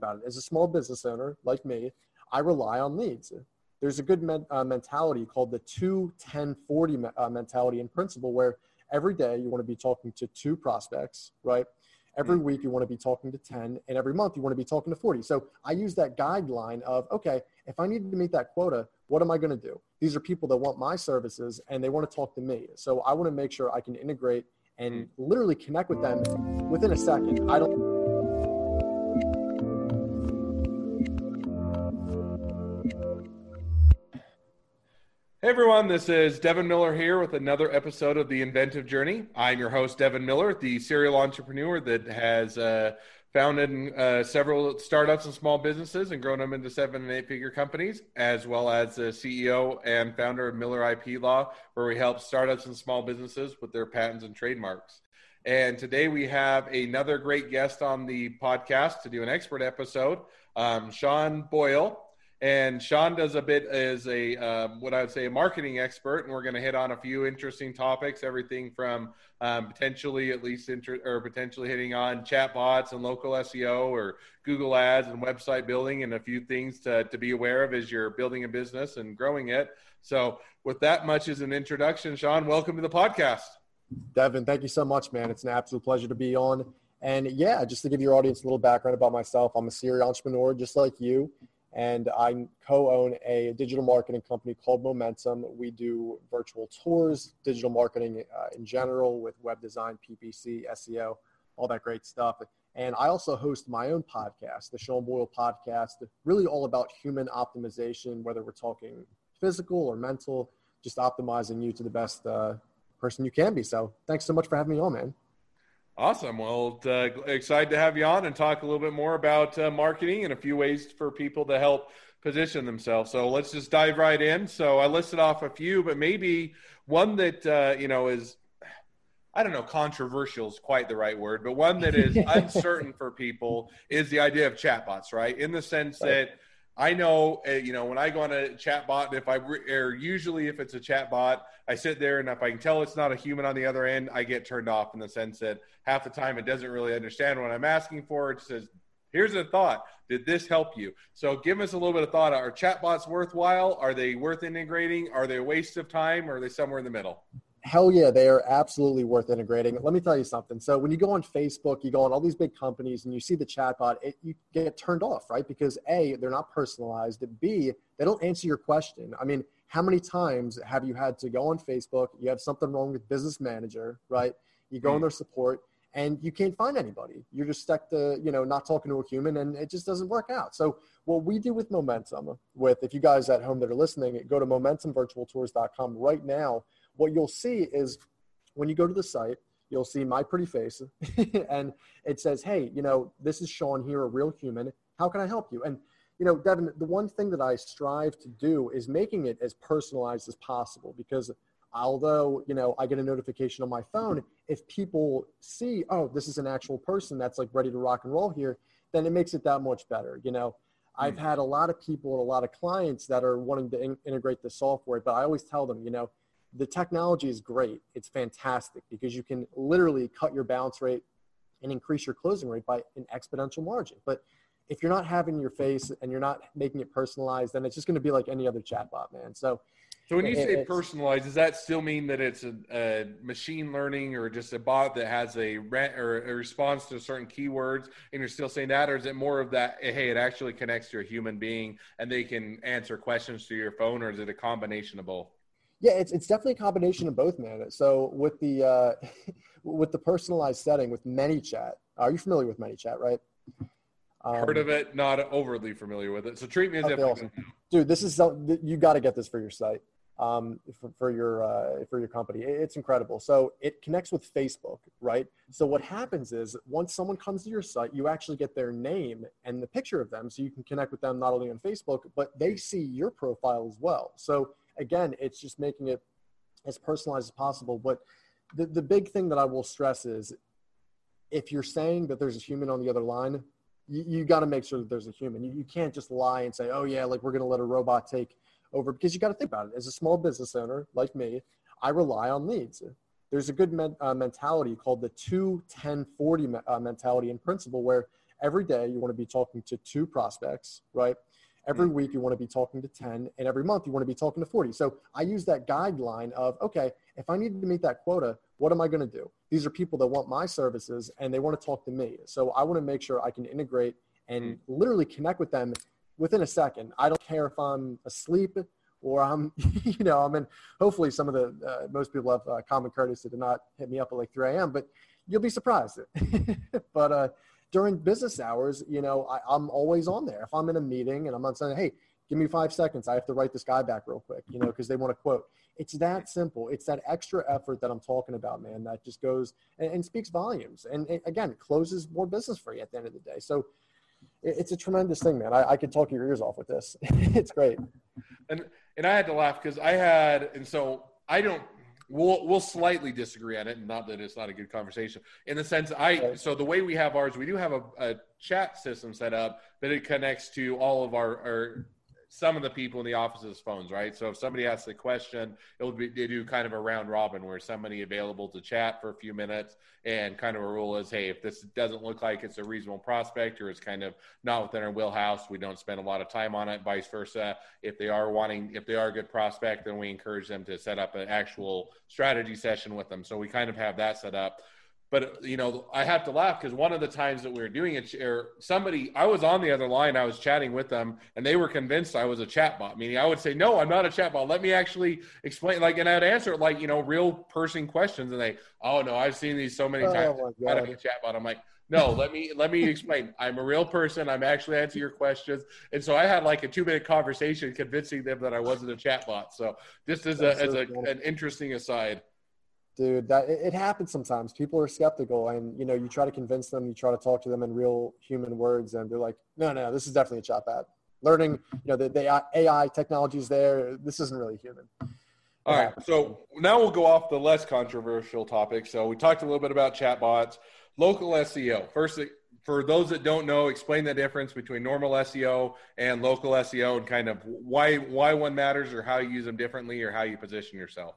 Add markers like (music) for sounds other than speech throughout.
about it. As a small business owner like me, I rely on leads. There's a good men, uh, mentality called the 2 10 40 me- uh, mentality in principle, where every day you want to be talking to two prospects, right? Every Mm. week you want to be talking to 10, and every month you want to be talking to 40. So I use that guideline of, okay, if I need to meet that quota, what am I going to do? These are people that want my services and they want to talk to me. So I want to make sure I can integrate and literally connect with them within a second. I don't. Hey everyone, this is Devin Miller here with another episode of The Inventive Journey. I'm your host, Devin Miller, the serial entrepreneur that has uh, founded uh, several startups and small businesses and grown them into seven and eight figure companies, as well as the CEO and founder of Miller IP Law, where we help startups and small businesses with their patents and trademarks. And today we have another great guest on the podcast to do an expert episode, um, Sean Boyle. And Sean does a bit as a um, what I would say a marketing expert, and we're going to hit on a few interesting topics, everything from um, potentially at least inter- or potentially hitting on chatbots and local SEO or Google Ads and website building, and a few things to to be aware of as you're building a business and growing it. So, with that much as an introduction, Sean, welcome to the podcast. Devin, thank you so much, man. It's an absolute pleasure to be on. And yeah, just to give your audience a little background about myself, I'm a serial entrepreneur just like you. And I co own a digital marketing company called Momentum. We do virtual tours, digital marketing uh, in general with web design, PPC, SEO, all that great stuff. And I also host my own podcast, the Sean Boyle podcast, really all about human optimization, whether we're talking physical or mental, just optimizing you to the best uh, person you can be. So thanks so much for having me on, man. Awesome. Well, uh, excited to have you on and talk a little bit more about uh, marketing and a few ways for people to help position themselves. So let's just dive right in. So I listed off a few, but maybe one that uh, you know is I don't know, controversial is quite the right word, but one that is (laughs) uncertain for people is the idea of chatbots, right? In the sense Right. that I know, uh, you know, when I go on a chatbot, if I re- or usually if it's a chat bot, I sit there and if I can tell it's not a human on the other end, I get turned off in the sense that half the time it doesn't really understand what I'm asking for. It says, "Here's a thought. Did this help you?" So give us a little bit of thought. Are chatbots worthwhile? Are they worth integrating? Are they a waste of time? Or are they somewhere in the middle? Hell yeah, they are absolutely worth integrating. Let me tell you something. So when you go on Facebook, you go on all these big companies and you see the chatbot, it, you get turned off, right? Because A, they're not personalized. B, they don't answer your question. I mean, how many times have you had to go on Facebook, you have something wrong with business manager, right? You go on hmm. their support and you can't find anybody. You're just stuck to, you know, not talking to a human and it just doesn't work out. So what we do with Momentum, with if you guys at home that are listening, go to momentumvirtualtours.com right now what you'll see is when you go to the site, you'll see my pretty face (laughs) and it says, Hey, you know, this is Sean here, a real human. How can I help you? And, you know, Devin, the one thing that I strive to do is making it as personalized as possible because although, you know, I get a notification on my phone, if people see, oh, this is an actual person that's like ready to rock and roll here, then it makes it that much better. You know, I've hmm. had a lot of people and a lot of clients that are wanting to in- integrate the software, but I always tell them, you know, the technology is great. It's fantastic because you can literally cut your bounce rate and increase your closing rate by an exponential margin. But if you're not having your face and you're not making it personalized, then it's just going to be like any other chatbot, man. So, So when you It- say personalized, does that still mean that it's a, a machine learning or just a bot that has a re- or a response to certain keywords, and you're still saying that, or is it more of that? Eh, hey, it actually connects to a human being, and they can answer questions through your phone, or is it a combination of both? Yeah, it's, it's definitely a combination of both, man. So with the uh, (laughs) with the personalized setting with ManyChat, are you familiar with ManyChat, right? Um, Heard of it, not overly familiar with it. So treat me as if awesome. dude this is you got to get this for your site um, for, for your uh, for your company it's incredible so it connects with facebook right so what happens is once someone comes to your site you actually get their name and the picture of them so you can connect with them not only on facebook but they see your profile as well so again it's just making it as personalized as possible but the, the big thing that i will stress is if you're saying that there's a human on the other line you, you got to make sure that there's a human. You, you can't just lie and say, oh, yeah, like we're going to let a robot take over because you got to think about it. As a small business owner like me, I rely on leads. There's a good men, uh, mentality called the 2 10 40 uh, mentality in principle where every day you want to be talking to two prospects, right? Every mm. week you want to be talking to 10, and every month you want to be talking to 40. So I use that guideline of, okay, if I need to meet that quota, what am I going to do? These are people that want my services and they want to talk to me. So I want to make sure I can integrate and mm. literally connect with them within a second. I don't care if I'm asleep or I'm, (laughs) you know, I'm in, hopefully some of the, uh, most people have uh, common courtesy to not hit me up at like 3 a.m., but you'll be surprised. (laughs) but uh, during business hours, you know, I, I'm always on there. If I'm in a meeting and I'm not saying, hey, give me five seconds, I have to write this guy back real quick, you know, because they want to quote. It's that simple. It's that extra effort that I'm talking about, man, that just goes and, and speaks volumes. And it, again, closes more business for you at the end of the day. So it, it's a tremendous thing, man. I, I could talk your ears off with this. (laughs) it's great. And and I had to laugh because I had, and so I don't we'll we'll slightly disagree on it and not that it's not a good conversation in the sense i so the way we have ours we do have a, a chat system set up that it connects to all of our, our some of the people in the office's phones, right? So if somebody asks a question, it'll be they do kind of a round robin where somebody available to chat for a few minutes, and kind of a rule is, hey, if this doesn't look like it's a reasonable prospect or it's kind of not within our wheelhouse, we don't spend a lot of time on it. Vice versa, if they are wanting, if they are a good prospect, then we encourage them to set up an actual strategy session with them. So we kind of have that set up but you know i have to laugh because one of the times that we were doing it or somebody i was on the other line i was chatting with them and they were convinced i was a chatbot meaning i would say no i'm not a chatbot. Let me actually explain like and i'd answer like you know real person questions and they oh no i've seen these so many oh times. oh be a chatbot. I'm like no let me let me (laughs) explain. I'm a real person. I'm actually answering your questions. And so i had like a two minute conversation convincing them that i wasn't a chatbot. So just as a as a, an interesting aside dude that it, it, happens sometimes. People are skeptical and you know you try to convince them you try to talk to them in real human words and they're like no no this is definitely a chat bot learning you know the, the ai technology is there. This isn't really human. All right so now we'll go off the less controversial topic. So we talked a little bit about chatbots local seo first for those that don't know explain the difference between normal seo and local seo and kind of why why one matters or how you use them differently or how you position yourself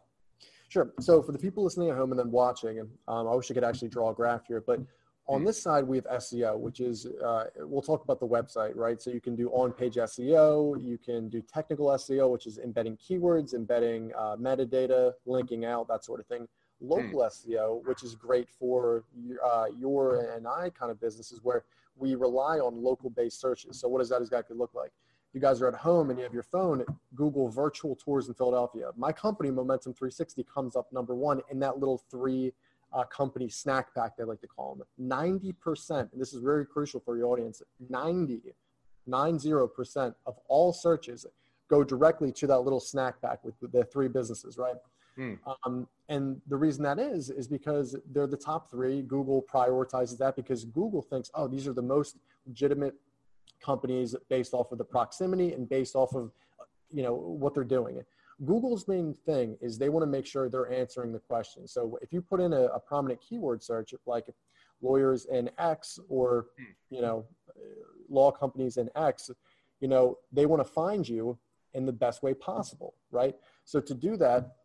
Sure. So for the people listening at home and then watching, um, I wish I could actually draw a graph here, but on this side we have SEO, which is uh, we'll talk about the website, right? So you can do on-page SEO, you can do technical SEO, which is embedding keywords, embedding uh, metadata, linking out, that sort of thing. Local mm. SEO, which is great for uh, your and I kind of businesses, where we rely on local-based searches. So what does that exactly look like? You guys are at home and you have your phone, Google virtual tours in Philadelphia. My company, Momentum 360, comes up number one in that little three uh, company snack pack, they like to call them. 90%, and this is very crucial for your audience, 90, 90% of all searches go directly to that little snack pack with the three businesses, right? Hmm. Um, and the reason that is, is because they're the top three. Google prioritizes that because Google thinks, oh, these are the most legitimate companies based off of the proximity and based off of you know what they're doing. Google's main thing is they want to make sure they're answering the question so if you put in a, a prominent keyword search like lawyers in x or you know law companies in x you know they want to find you in the best way possible right? So to do that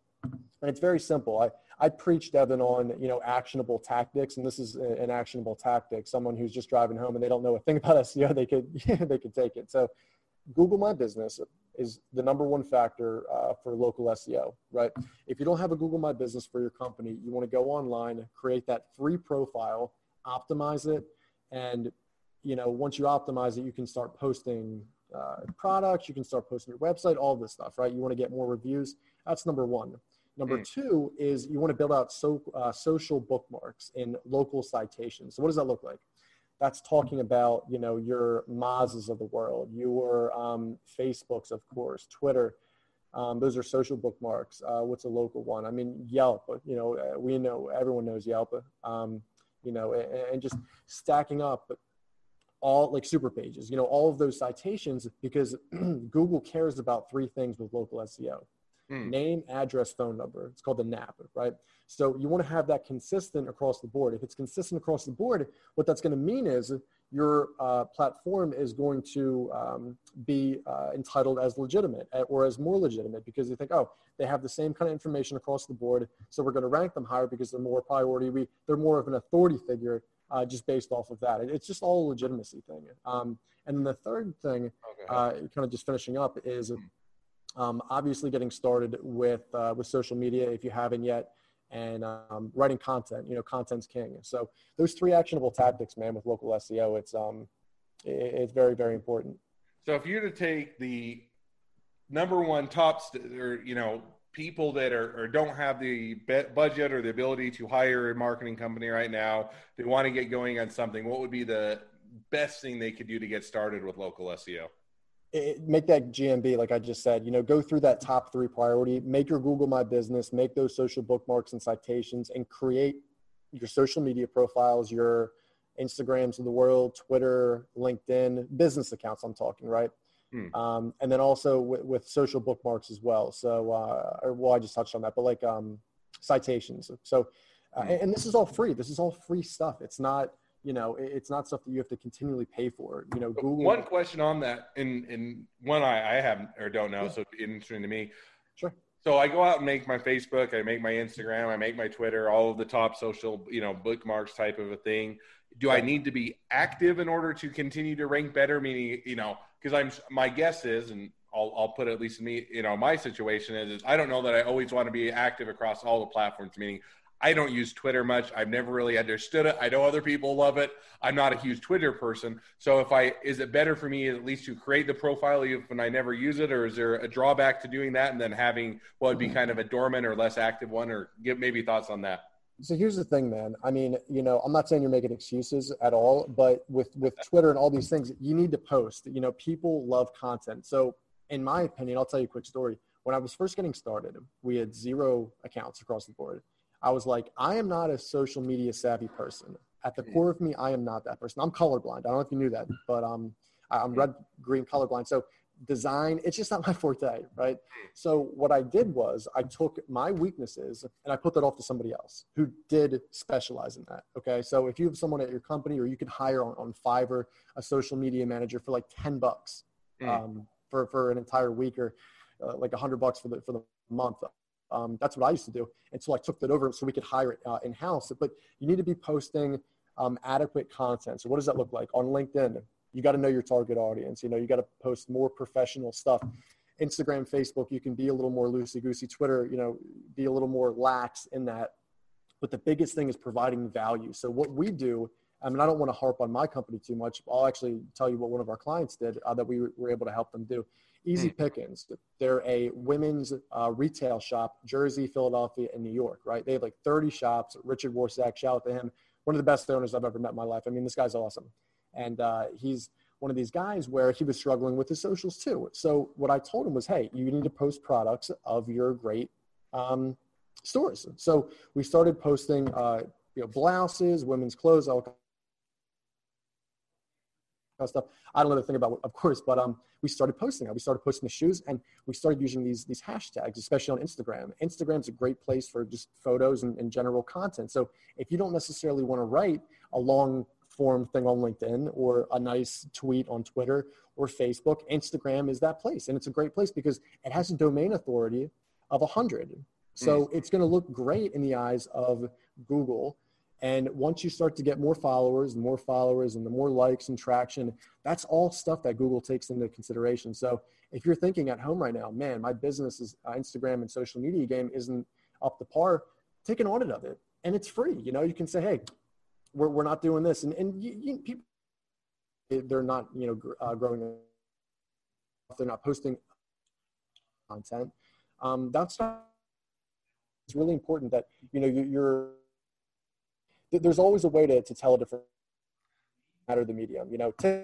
and it's very simple. I I preach Devin on, you know, actionable tactics, and this is an actionable tactic. Someone who's just driving home and they don't know a thing about SEO, (laughs) they could (laughs) they could take it. So, Google My Business is the number one factor uh, for local SEO, right? If you don't have a Google My Business for your company, you want to go online, create that free profile, optimize it, and you know, once you optimize it, you can start posting uh, products, you can start posting your website, all this stuff, right? You want to get more reviews. That's number one. Number mm. two is you want to build out so, uh, social bookmarks in local citations. So what does that look like? That's talking about you know your Moz's of the world, your um, Facebooks, of course, Twitter. Um, those are social bookmarks. Uh, what's a local one? I mean Yelp. You know uh, we know everyone knows Yelp. Um, you know and, and just stacking up all like Superpages. You know all of those citations because (clears throat) Google cares about three things with local SEO mm. name, address, phone number. It's called the NAP, right? So you want to have that consistent across the board. If it's consistent across the board, what that's going to mean is your uh, platform is going to um, be uh, entitled as legitimate uh, or as more legitimate because you think, oh, they have the same kind of information across the board, so we're going to rank them higher because they're more priority. We, they're more of an authority figure uh, just based off of that. It's just all a legitimacy thing. Um, and then the third thing, okay. uh, kind of just finishing up, is um, obviously getting started with uh, with social media if you haven't yet, and um, writing content. You know, content's king. So those three actionable tactics, man, with local SEO, it's um, it, it's very very important. So if you're to take the number one top, st- or you know, people that are or don't have the budget or the ability to hire a marketing company right now, they want to get going on something. What would be the best thing they could do to get started with local SEO? It, make that GMB, like I just said, you know, go through that top three priority, make your Google My Business, make those social bookmarks and citations, and create your social media profiles, your Instagrams of the world, Twitter, LinkedIn, business accounts. I'm talking right, hmm. um, and then also with, with, social bookmarks as well. So, uh, or, well, I just touched on that, but like um, citations. So, uh, hmm. and, and this is all free. This is all free stuff. It's not you know it's not stuff that you have to continually pay for you know google. One question on that and and one i i have or don't know yeah. so interesting to me. Sure. So i go out and make my facebook i make my instagram i make my twitter all of the top social you know bookmarks type of a thing. Do i need to be active in order to continue to rank better? Meaning you know because i'm my guess is and I'll, I'll put at least me, you know, my situation is, is I don't know that I always want to be active across all the platforms. Meaning, I don't use Twitter much. I've never really understood it. I know other people love it. I'm not a huge Twitter person. So if I is it better for me at least to create the profile when I never use it, or is there a drawback to doing that and then having what would be mm-hmm. kind of a dormant or less active one, or give maybe thoughts on that? So here's the thing, man. I mean, you know, I'm not saying you're making excuses at all, but with with Twitter and all these things, you need to post. You know, people love content. So in my opinion, I'll tell you a quick story. When I was first getting started, we had zero accounts across the board I was like, I am not a social media savvy person. At the core of me, I am not that person. I'm colorblind. I don't know if you knew that, but um, I'm red, green, colorblind. So design, it's just not my forte, right? So what I did was I took my weaknesses and I put that off to somebody else who did specialize in that. Okay. So if you have someone at your company or you can hire on, on Fiverr a social media manager for like 10 bucks um, for, for an entire week or uh, like a hundred bucks for the, for the month. Um, that's what I used to do. And so I took that over so we could hire it uh, in house. But you need to be posting um, adequate content. So what does that look like on LinkedIn? You got to know your target audience. You know, you got to post more professional stuff. Instagram, Facebook, you can be a little more loosey goosey. Twitter, you know, be a little more lax in that. But the biggest thing is providing value. So what we do, I mean, I don't want to harp on my company too much. I'll actually tell you what one of our clients did uh, that we were able to help them do Easy hmm. Pickings. They're a women's uh, retail shop, Jersey, Philadelphia, and New York, right? They have like 30 shops. Richard Warsack, shout out to him. One of the best owners I've ever met in my life. I mean, this guy's awesome. And uh, he's one of these guys where he was struggling with his socials too. So what I told him was, hey, you need to post products of your great um, stores. So we started posting, uh, you know, blouses, women's clothes, all of stuff. I don't know the thing about, of course, but um, we started posting it. We started posting the shoes, and we started using these these hashtags, especially on Instagram. Instagram's a great place for just photos and, and general content. So if you don't necessarily want to write a long form thing on LinkedIn or a nice tweet on Twitter or Facebook, Instagram is that place, and it's a great place because it has a domain authority of 100. So mm. it's going to look great in the eyes of Google and once you start to get more followers and more followers and the more likes and traction, that's all stuff that Google takes into consideration. So if you're thinking at home right now, man, my business is uh, Instagram and social media game isn't up to par, take an audit of it. And it's free. You know, you can say, hey, we're, we're not doing this. And, and you, you, people, they're not, you know, uh, growing, they're not posting content. Um, that's not, it's really important that, you know, you, you're, there's always a way to, to tell a different matter the medium. You know, t-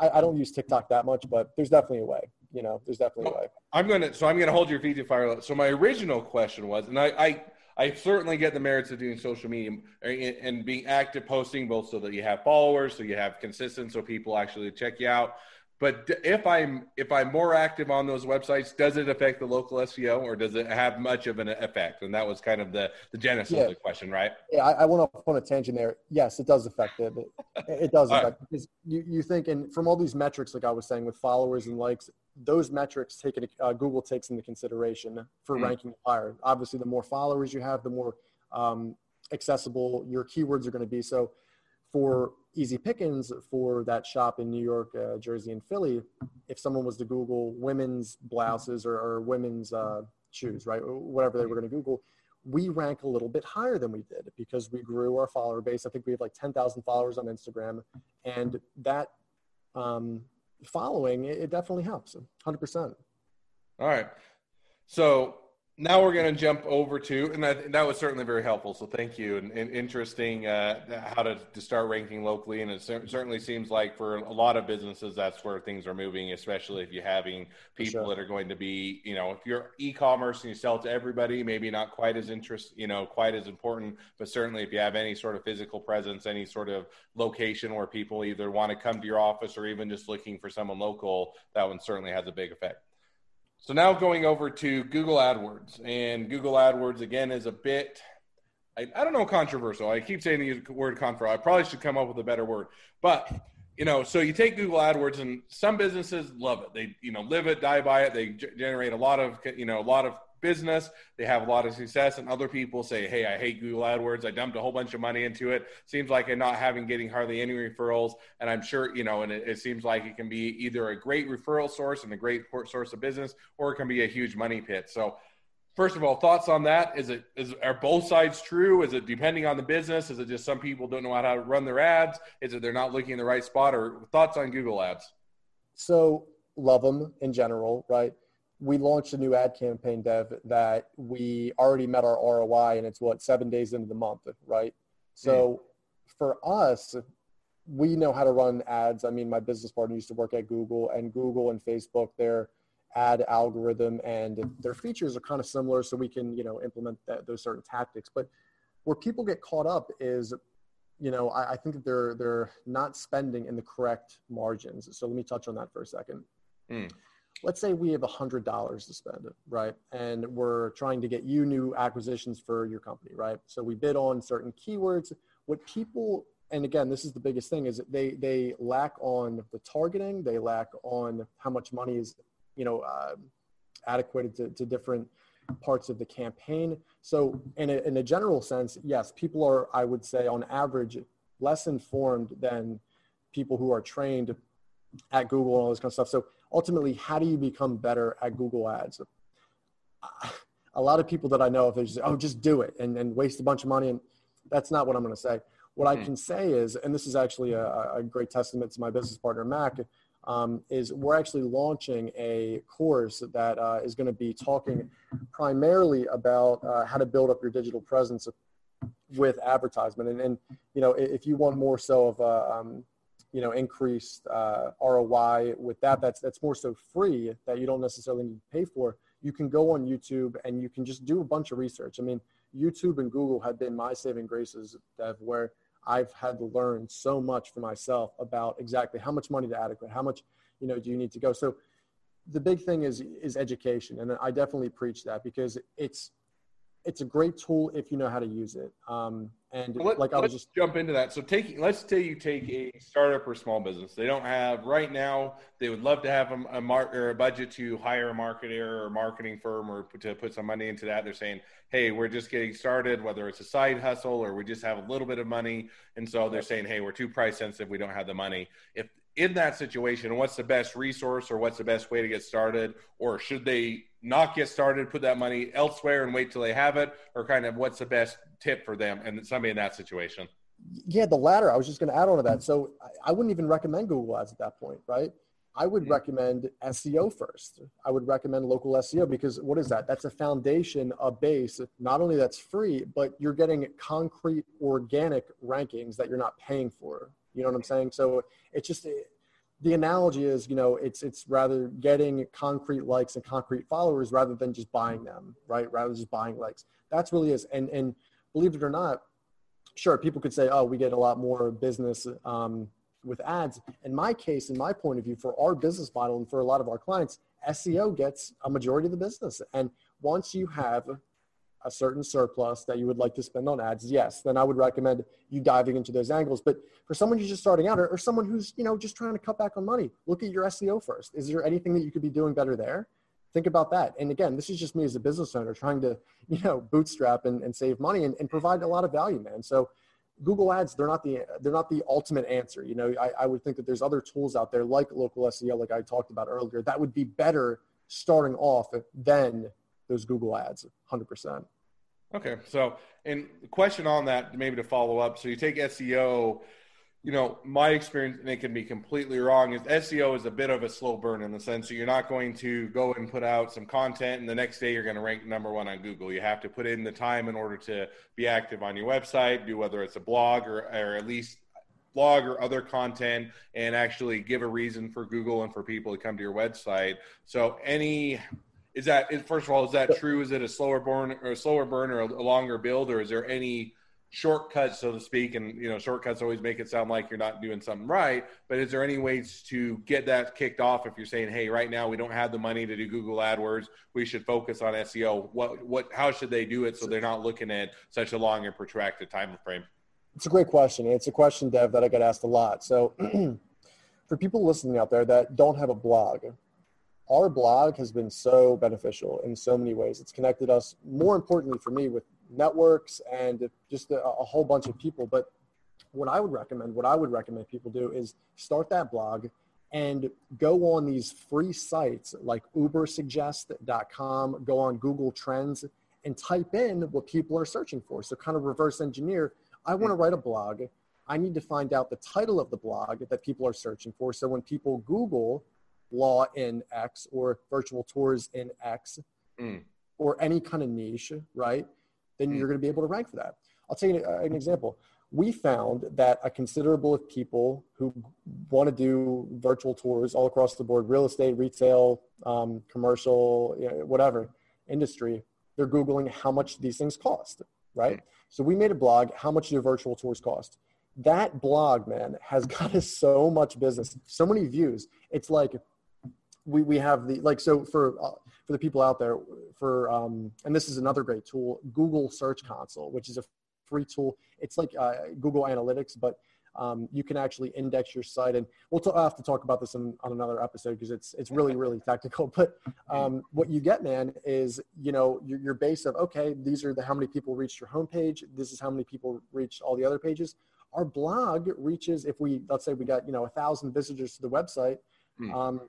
I, I don't use TikTok that much, but there's definitely a way. You know, there's definitely a oh, way. I'm gonna so I'm gonna hold your feet to fire. So my original question was, and I, I I certainly get the merits of doing social media and being active, posting both so that you have followers, so you have consistent, so people actually check you out. But if I'm if I'm more active on those websites, does it affect the local SEO or does it have much of an effect? And that was kind of the the genesis yeah. of the question, right? Yeah, I, I went off on a tangent there. Yes, it does affect it. (laughs) It, it does affect right. because you you think and from all these metrics, like I was saying, with followers and likes, those metrics taken uh, Google takes into consideration for mm ranking higher. Obviously, the more followers you have, the more um, accessible your keywords are going to be. So for easy pickings for that shop in New York, uh, Jersey, and Philly, if someone was to Google women's blouses or, or women's uh, shoes, right, whatever they were going to Google, we rank a little bit higher than we did because we grew our follower base. I think we have like 10,000 followers on Instagram, and that um, following it, definitely helps, 100%. All right. So now we're going to jump over to, and that, that was certainly very helpful. So thank you, and, and interesting uh, how to, to start ranking locally. And it certainly seems like for a lot of businesses, that's where things are moving, especially if you're having people sure. that are going to be, you know, if you're e-commerce and you sell to everybody, maybe not quite as interest, you know, quite as important. But certainly, if you have any sort of physical presence, any sort of location where people either want to come to your office or even just looking for someone local, that one certainly has a big effect. So now going over to Google AdWords, and Google AdWords again is a bit, I, I don't know, controversial. I keep saying the word controversial. I probably should come up with a better word, but you know, so you take Google AdWords, and some businesses love it. They you know live it, die by it. They g- generate a lot of you know a lot of business. They have a lot of success, and other people say, "Hey, I hate Google AdWords. I dumped a whole bunch of money into it. Seems like I'm not having getting hardly any referrals." And I'm sure you know, and it, it seems like it can be either a great referral source and a great source of business, or it can be a huge money pit. So. First of all, thoughts on that? Is it is are both sides true? Is it depending on the business? Is it just some people don't know how to run their ads? Is it they're not looking in the right spot? Or thoughts on Google ads? So love them in general, right? We launched a new ad campaign dev that we already met our ROI and it's what seven days into the month, right? So mm. for us, we know how to run ads. I mean, my business partner used to work at Google and Google and Facebook, their ad algorithm and their features are kind of similar. So we can, you know, implement that, those certain tactics. But where people get caught up is, you know, I, I think that they're, they're not spending in the correct margins. So let me touch on that for a second. Mm let's say we have $100 to spend, right? And we're trying to get you new acquisitions for your company, right? So we bid on certain keywords. What people, and again, this is the biggest thing, is they, they lack on the targeting. They lack on how much money is, you know, uh, adequate to, to different parts of the campaign. So in a, in a general sense, yes, people are, I would say on average, less informed than people who are trained at Google and all this kind of stuff. So ultimately, how do you become better at Google Ads? A lot of people that I know, if they just, oh, just do it and, and waste a bunch of money. And that's not what I'm going to say. What I hmm. can say is, and this is actually a, a great testament to my business partner, Mac, um, is we're actually launching a course that uh, is going to be talking primarily about uh, how to build up your digital presence with advertisement. And, and you know, if you want more so of a, um, you know increased uh, ROI with that. That's that's more so free that you don't necessarily need to pay for. You can go on YouTube and you can just do a bunch of research. I mean, YouTube and Google have been my saving graces, Dev, where I've had to learn so much for myself about exactly how much money to adequate, how much you know do you need to go. So the big thing is is education, and I definitely preach that because it's it's a great tool if you know how to use it. Um, and let, like I was just jump into that. So taking, let's say you take a startup or small business. They don't have right now. They would love to have a, a mark or a budget to hire a marketer or marketing firm or to put some money into that. They're saying, "Hey, we're just getting started. Whether it's a side hustle or we just have a little bit of money." And so they're saying, "Hey, we're too price sensitive. We don't have the money." If in that situation, what's the best resource or what's the best way to get started? Or should they not get started, put that money elsewhere and wait till they have it? Or kind of what's the best tip for them and somebody in that situation? Yeah, the latter. I was just going to add on to that. So I wouldn't even recommend Google Ads at that point, right? I would mm-hmm. recommend SEO first. I would recommend local SEO because what is that? That's a foundation, a base. Not only that's free, but you're getting concrete organic rankings that you're not paying for. You know what I'm saying? So it's just the analogy is, you know, it's it's rather getting concrete likes and concrete followers rather than just buying them, right? Rather than just buying likes. That's really is. And and believe it or not, sure, people could say, oh, we get a lot more business um, with ads. In my case, in my point of view, for our business model and for a lot of our clients, SEO gets a majority of the business. And once you have a certain surplus that you would like to spend on ads, yes, then I would recommend you diving into those angles. But for someone who's just starting out or, or, someone who's, you know, just trying to cut back on money, look at your SEO first. Is there anything that you could be doing better there? think about that. And again, this is just me as a business owner trying to, you know, bootstrap and, and save money and, and provide a lot of value, man. So Google Ads, they're not the they're not the ultimate answer. You know, I, I would think that there's other tools out there like local SEO, like I talked about earlier, that would be better starting off than those Google Ads, hundred percent. Okay, so and question on that, maybe to follow up. So you take SEO you know, my experience, and it can be completely wrong, is SEO is a bit of a slow burn in the sense that you're not going to go and put out some content and the next day you're going to rank number one on Google. You have to put in the time in order to be active on your website, do whether it's a blog or, or at least blog or other content and actually give a reason for Google and for people to come to your website. So any is that first of all is that true? Is it a slower burn or a slower burn or a longer build or is there any shortcuts, so to speak, and you know, shortcuts always make it sound like you're not doing something right. But is there any ways to get that kicked off if you're saying, hey, right now we don't have the money to do Google AdWords, we should focus on SEO? What what how should they do it so they're not looking at such a long and protracted time frame? It's a great question. It's a question, Dev, that I get asked a lot. So (clears throat) for people listening out there that don't have a blog, our blog has been so beneficial in so many ways. It's connected us, more importantly for me, with networks and just a, a, whole bunch of people. But what I would recommend, what I would recommend people do is start that blog and go on these free sites like ubersuggest.com, go on Google Trends and type in what people are searching for. So kind of reverse engineer. I want to write a blog. I need to find out the title of the blog that people are searching for. So when people Google law in X or virtual tours in X mm. or any kind of niche, right? then mm. you're going to be able to rank for that. I'll take an, an example. We found that a considerable of people who want to do virtual tours all across the board, real estate, retail, um, commercial, you know, whatever industry, they're Googling how much these things cost, right? Mm. So we made a blog, how much do virtual tours cost? That blog, man, has (laughs) got us so much business, so many views. It's like we, we have the like so for uh, for the people out there for um, and this is another great tool google search console which is a free tool. It's like uh, google analytics but um, you can actually index your site. And we'll t- have to talk about this in, on another episode because it's it's really really (laughs) technical but um, what you get man is you know your, your base of okay these are the how many people reached your homepage. This is how many people reached all the other pages. Our blog reaches if we let's say we got you know a thousand visitors to the website hmm. um,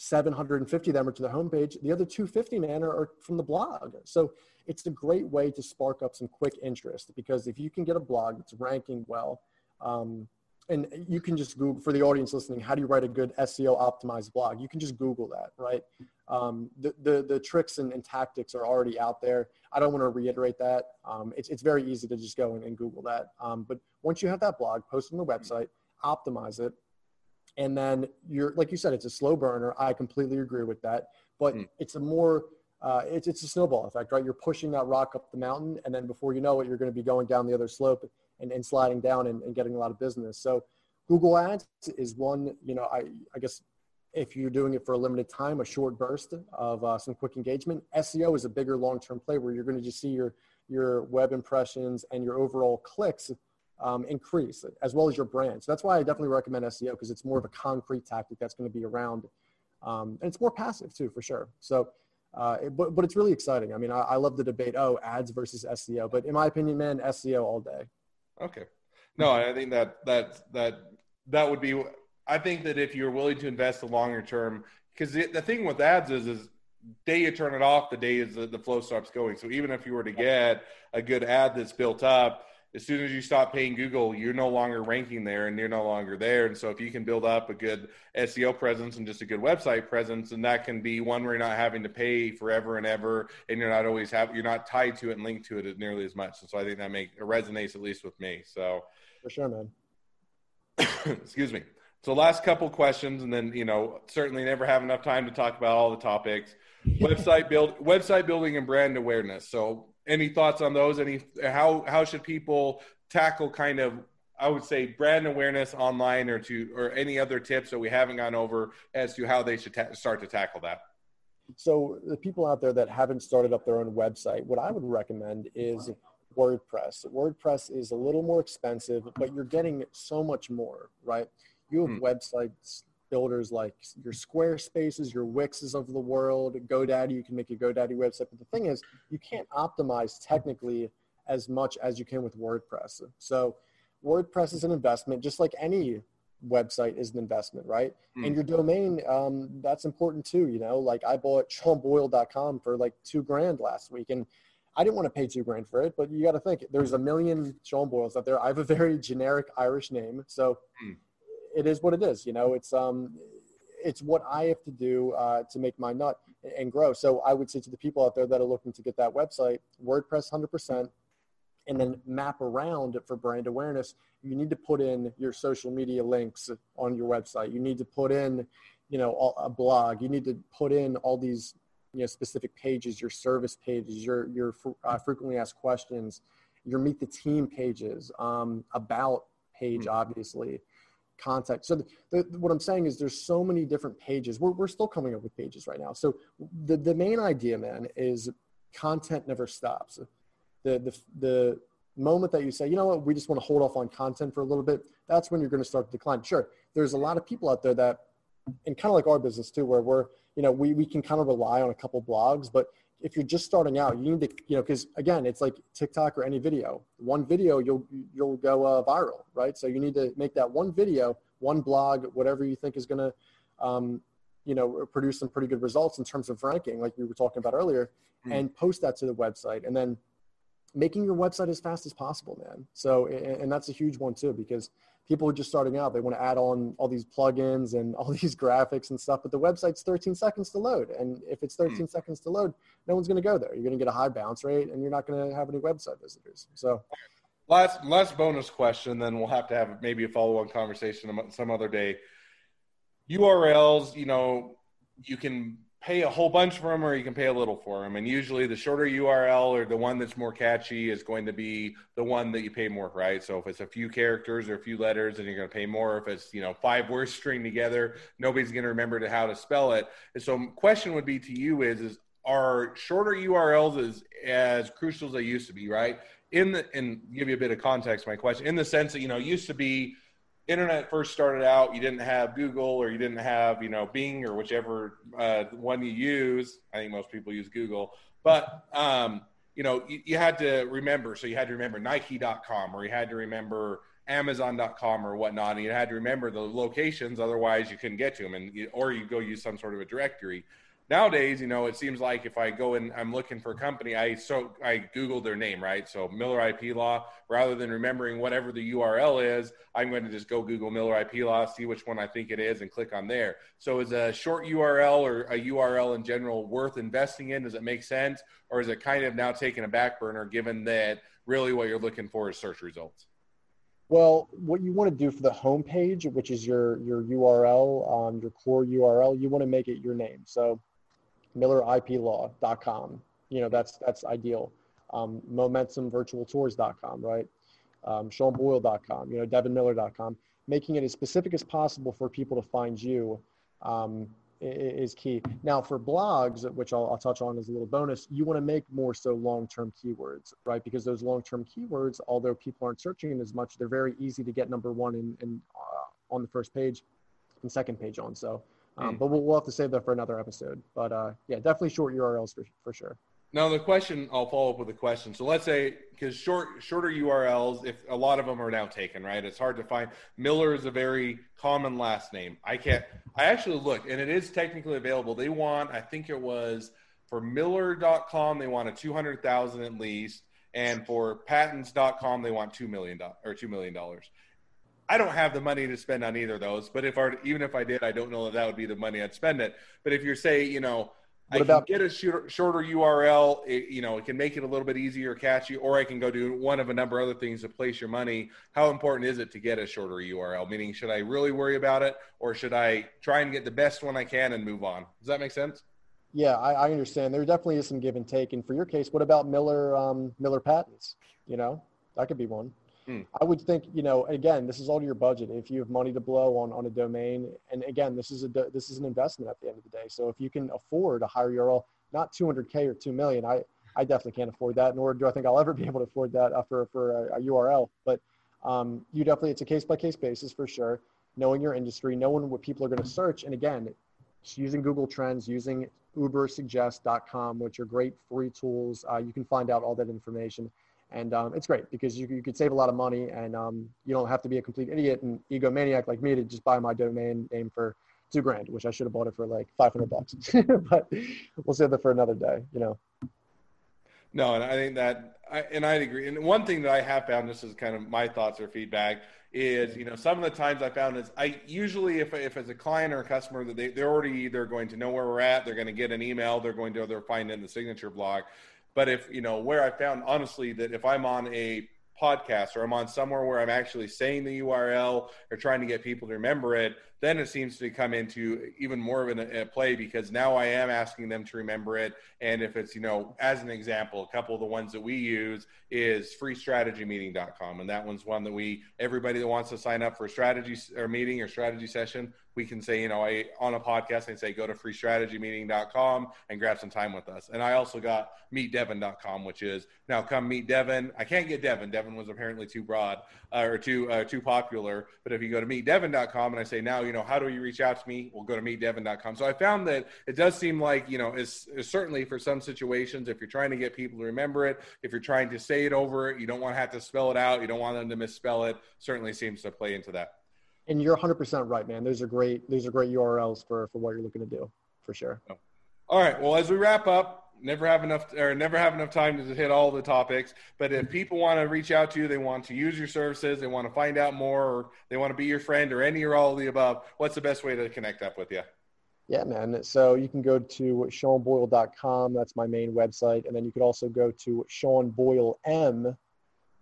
750 of them are to the homepage. The other 250 man are, are, from the blog. So it's a great way to spark up some quick interest because if you can get a blog that's ranking well, um, and you can just Google for the audience listening, how do you write a good SEO optimized blog? You can just Google that, right? Um, the, the, the tricks and, and, tactics are already out there. I don't want to reiterate that. Um, it's, it's very easy to just go and, and Google that. Um, but once you have that blog, post on the website, optimize it, and then you're like you said it's a slow burner. I completely agree with that. But mm. it's a more uh, it's, it's a snowball effect right? You're pushing that rock up the mountain and then before you know it you're going to be going down the other slope and, and sliding down and, and getting a lot of business. So google ads is one you know i, I guess if you're doing it for a limited time a short burst of uh, some quick engagement seo is a bigger long-term play where you're going to just see your your web impressions and your overall clicks um, increase as well as your brand. So that's why I definitely recommend SEO because it's more of a concrete tactic that's going to be around. Um, and it's more passive too, for sure. So, uh, it, but, but it's really exciting. I mean, I, I, love the debate, oh, ads versus SEO, but in my opinion, man, SEO all day. Okay. No, I think that, that, that, that would be, I think that if you're willing to invest the longer term, because the, thing with ads is, is day you turn it off, the day is the, the flow stops going. So even if you were to get a good ad that's built up, as soon as you stop paying Google, you're no longer ranking there and you're no longer there. And so if you can build up a good SEO presence and just a good website presence, and that can be one where you're not having to pay forever and ever, and you're not always have you're not tied to it and linked to it nearly as much. And so I think that make it resonates at least with me. So for sure, man. (coughs) excuse me. So last couple questions, and then you know certainly never have enough time to talk about all the topics. (laughs) website build, website building, and brand awareness. So any thoughts on those? Any how how should people tackle kind of I would say brand awareness online or to or any other tips that we haven't gone over as to how they should ta- start to tackle that. So the people out there that haven't started up their own website, what I would recommend is WordPress. WordPress is a little more expensive, but you're getting so much more, right? You have hmm. websites builders like your Squarespaces, your Wixes of the world, GoDaddy. You can make a GoDaddy website, but the thing is, you can't optimize technically as much as you can with WordPress. So WordPress is an investment, just like any website is an investment, right? Mm. And your domain, um, that's important too. You know, like I bought SeanBoyle.com for like two grand last week, and I didn't want to pay two grand for it. But you got to think, there's a million Sean Boyles out there. I have a very generic Irish name, so mm. It is what it is. You know, it's um, it's what I have to do uh, to make my nut and grow. So I would say to the people out there that are looking to get that website, WordPress, hundred percent and then map around for brand awareness, you need to put in your social media links on your website. You need to put in, you know, a blog. You need to put in all these, you know, specific pages, your service pages, your your uh, frequently asked questions, your meet the team pages, um, about page, mm-hmm. obviously, contact. So the, the, what I'm saying is there's so many different pages. We're we're still coming up with pages right now. So the the main idea, man, is content never stops the, the, the moment that you say, you know what, we just want to hold off on content for a little bit, that's when you're going to start to decline. Sure, there's a lot of people out there that, and kind of like our business too, where we're, you know, we, we can kind of rely on a couple blogs, but if you're just starting out, you need to, you know, because again, it's like TikTok or any video. One video, you'll you'll go uh, viral, right? So you need to make that one video, one blog, whatever you think is going to, um, you know, produce some pretty good results in terms of ranking, like we were talking about earlier, mm. and post that to the website, and then making your website as fast as possible, man. So, and that's a huge one too, because people are just starting out. They want to add on all these plugins and all (laughs) these graphics and stuff, but the website's 13 seconds to load. And if it's 13 mm. seconds to load, no one's going to go there. You're going to get a high bounce rate and you're not going to have any website visitors. So, last, last bonus question, then we'll have to have maybe a follow on conversation some other day. URLs, you know, you can pay a whole bunch for them or you can pay a little for them. And usually the shorter URL or the one that's more catchy is going to be the one that you pay more, right? So if it's a few characters or a few letters, then you're going to pay more. If it's, you know, five words string together, nobody's going to remember how to spell it. And so question would be to you is, is are shorter URLs as, as crucial as they used to be, right? In the, and give you a bit of context, my question, in the sense that, you know, used to be, internet first started out, you didn't have Google or you didn't have, you know, Bing or whichever uh, one you use. I think most people use Google, but, um, you know, you, you, had to remember. So you had to remember Nike.com or you had to remember Amazon.com or whatnot. And you had to remember the locations. Otherwise, you couldn't get to them. And you, or you go use some sort of a directory nowadays, you know, it seems like if I go and I'm looking for a company, I so I Google their name, right? So Miller IP Law, rather than remembering whatever the URL is, I'm going to just go Google Miller IP Law, see which one I think it is, and click on there. So is a short URL or a URL in general worth investing in? Does it make sense, or is it kind of now taking a back burner, given that really what you're looking for is search results? Well, what you want to do for the home page, which is your your URL, um, your core URL, you want to make it your name. So milleriplaw.com. You know, that's that's ideal. Um, momentumvirtualtours.com, right? Um, SeanBoyle.com, you know, DevinMiller.com. Making it as specific as possible for people to find you um, is key. Now, for blogs, which I'll, I'll, touch on as a little bonus, you want to make more so long-term keywords, right? Because those long-term keywords, although people aren't searching as much, they're very easy to get number one in, in uh, on the first page and second page on. So um, mm. But we'll, we'll have to save that for another episode. But uh, yeah, definitely short URLs for, for sure. Now the question, I'll follow up with a question. So let's say because short shorter URLs, if a lot of them are now taken, right? It's hard to find. Miller is a very common last name. I can't. I actually looked, and it is technically available. They want, I think it was for Miller.com, they want a two hundred thousand at least, and for Patents.com, they want two million or two million dollars. I don't have the money to spend on either of those. But if I, even if I did, I don't know that that would be the money I'd spend it. But if you're say, you know, what I about- can get a shorter, shorter URL, it, you know, it can make it a little bit easier, catchy, or I can go do one of a number of other things to place your money. How important is it to get a shorter URL? Meaning, should I really worry about it, or should I try and get the best one I can and move on? Does that make sense? Yeah, I, I understand. There definitely is some give and take. And for your case, what about Miller um, Miller patents? You know, that could be one. Hmm. I would think, you know, again, this is all to your budget. If you have money to blow on, on a domain, and again, this is a this is an investment at the end of the day. So if you can afford a higher URL, not 200k or 2 million, I I definitely can't afford that, nor do I think I'll ever (laughs) be able to afford that for for a, a URL. But um, you definitely, it's a case by case basis for sure. knowing your industry, knowing what people are going to search. And again, using Google Trends, using ubersuggest.com, which are great free tools. Uh, you can find out all that information. And um, it's great because you, you could save a lot of money and um, you don't have to be a complete idiot and egomaniac like me to just buy my domain name for two grand, which I should have bought it for like 500 bucks. (laughs) but we'll save that for another day, you know. No, and I think that, I, and I agree. And one thing that I have found, this is kind of my thoughts or feedback, is you know some of the times I found is I usually if if as a client or a customer that they they're already either going to know where we're at, they're going to get an email, they're going to they're find it in the signature block. But if you know where I found honestly that if I'm on a podcast or I'm on somewhere where I'm actually saying the URL or trying to get people to remember it, then it seems to come into even more of a, a play because now I am asking them to remember it. And if it's, you know, as an example, a couple of the ones that we use is freestrategymeeting.com. And that one's one that we, everybody that wants to sign up for a strategy or meeting or strategy session, we can say, you know, I on a podcast, I say go to freestrategymeeting.com and grab some time with us. And I also got meetdevin.com, which is now come meet Devin. I can't get Devin. Devin was apparently too broad uh, or too uh, too popular. But if you go to meetdevin.com and I say now, you know, how do you reach out to me? We'll go to meetdevin.com. So I found that it does seem like, you know, is certainly for some situations, if you're trying to get people to remember it, if you're trying to say it over it, you don't want to have to spell it out, you don't want them to misspell it, certainly seems to play into that. And you're 100% right, man. Those are great. Those are great URLs for for what you're looking to do, for sure. All right. Well, as we wrap up, never have enough or never have enough time to hit all the topics. But if people want to reach out to you, they want to use your services, they want to find out more, or they want to be your friend, or any or all of the above, what's the best way to connect up with you? Yeah, man. So you can go to seanboyle.com. That's my main website. And then you could also go to Sean Boyle M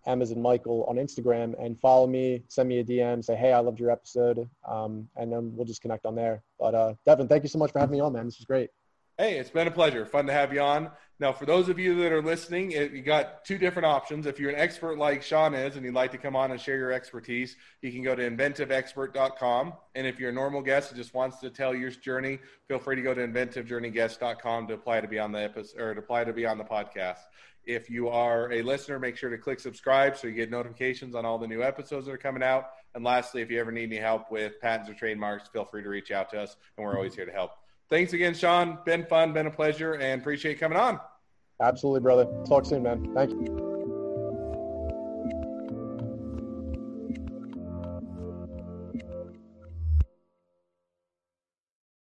M as in Michael on Instagram and follow me, send me a DM, say, hey, I loved your episode. Um, and then we'll just connect on there. But uh, Devin, thank you so much for having me on, man. This was great. Hey, it's been a pleasure. Fun to have you on. Now, for those of you that are listening, it, you got two different options. If you're an expert like Sean is and you'd like to come on and share your expertise, you can go to inventiveexpert.com. And if you're a normal guest who just wants to tell your journey, feel free to go to inventivejourneyguest.com to apply to be on the episode or to apply to be on the podcast. If you are a listener, make sure to click subscribe so you get notifications on all the new episodes that are coming out. And lastly, if you ever need any help with patents or trademarks, feel free to reach out to us, and we're always here to help. Thanks again, Sean. Been fun, been a pleasure, and appreciate coming on. Absolutely, brother. Talk soon, man. Thank you.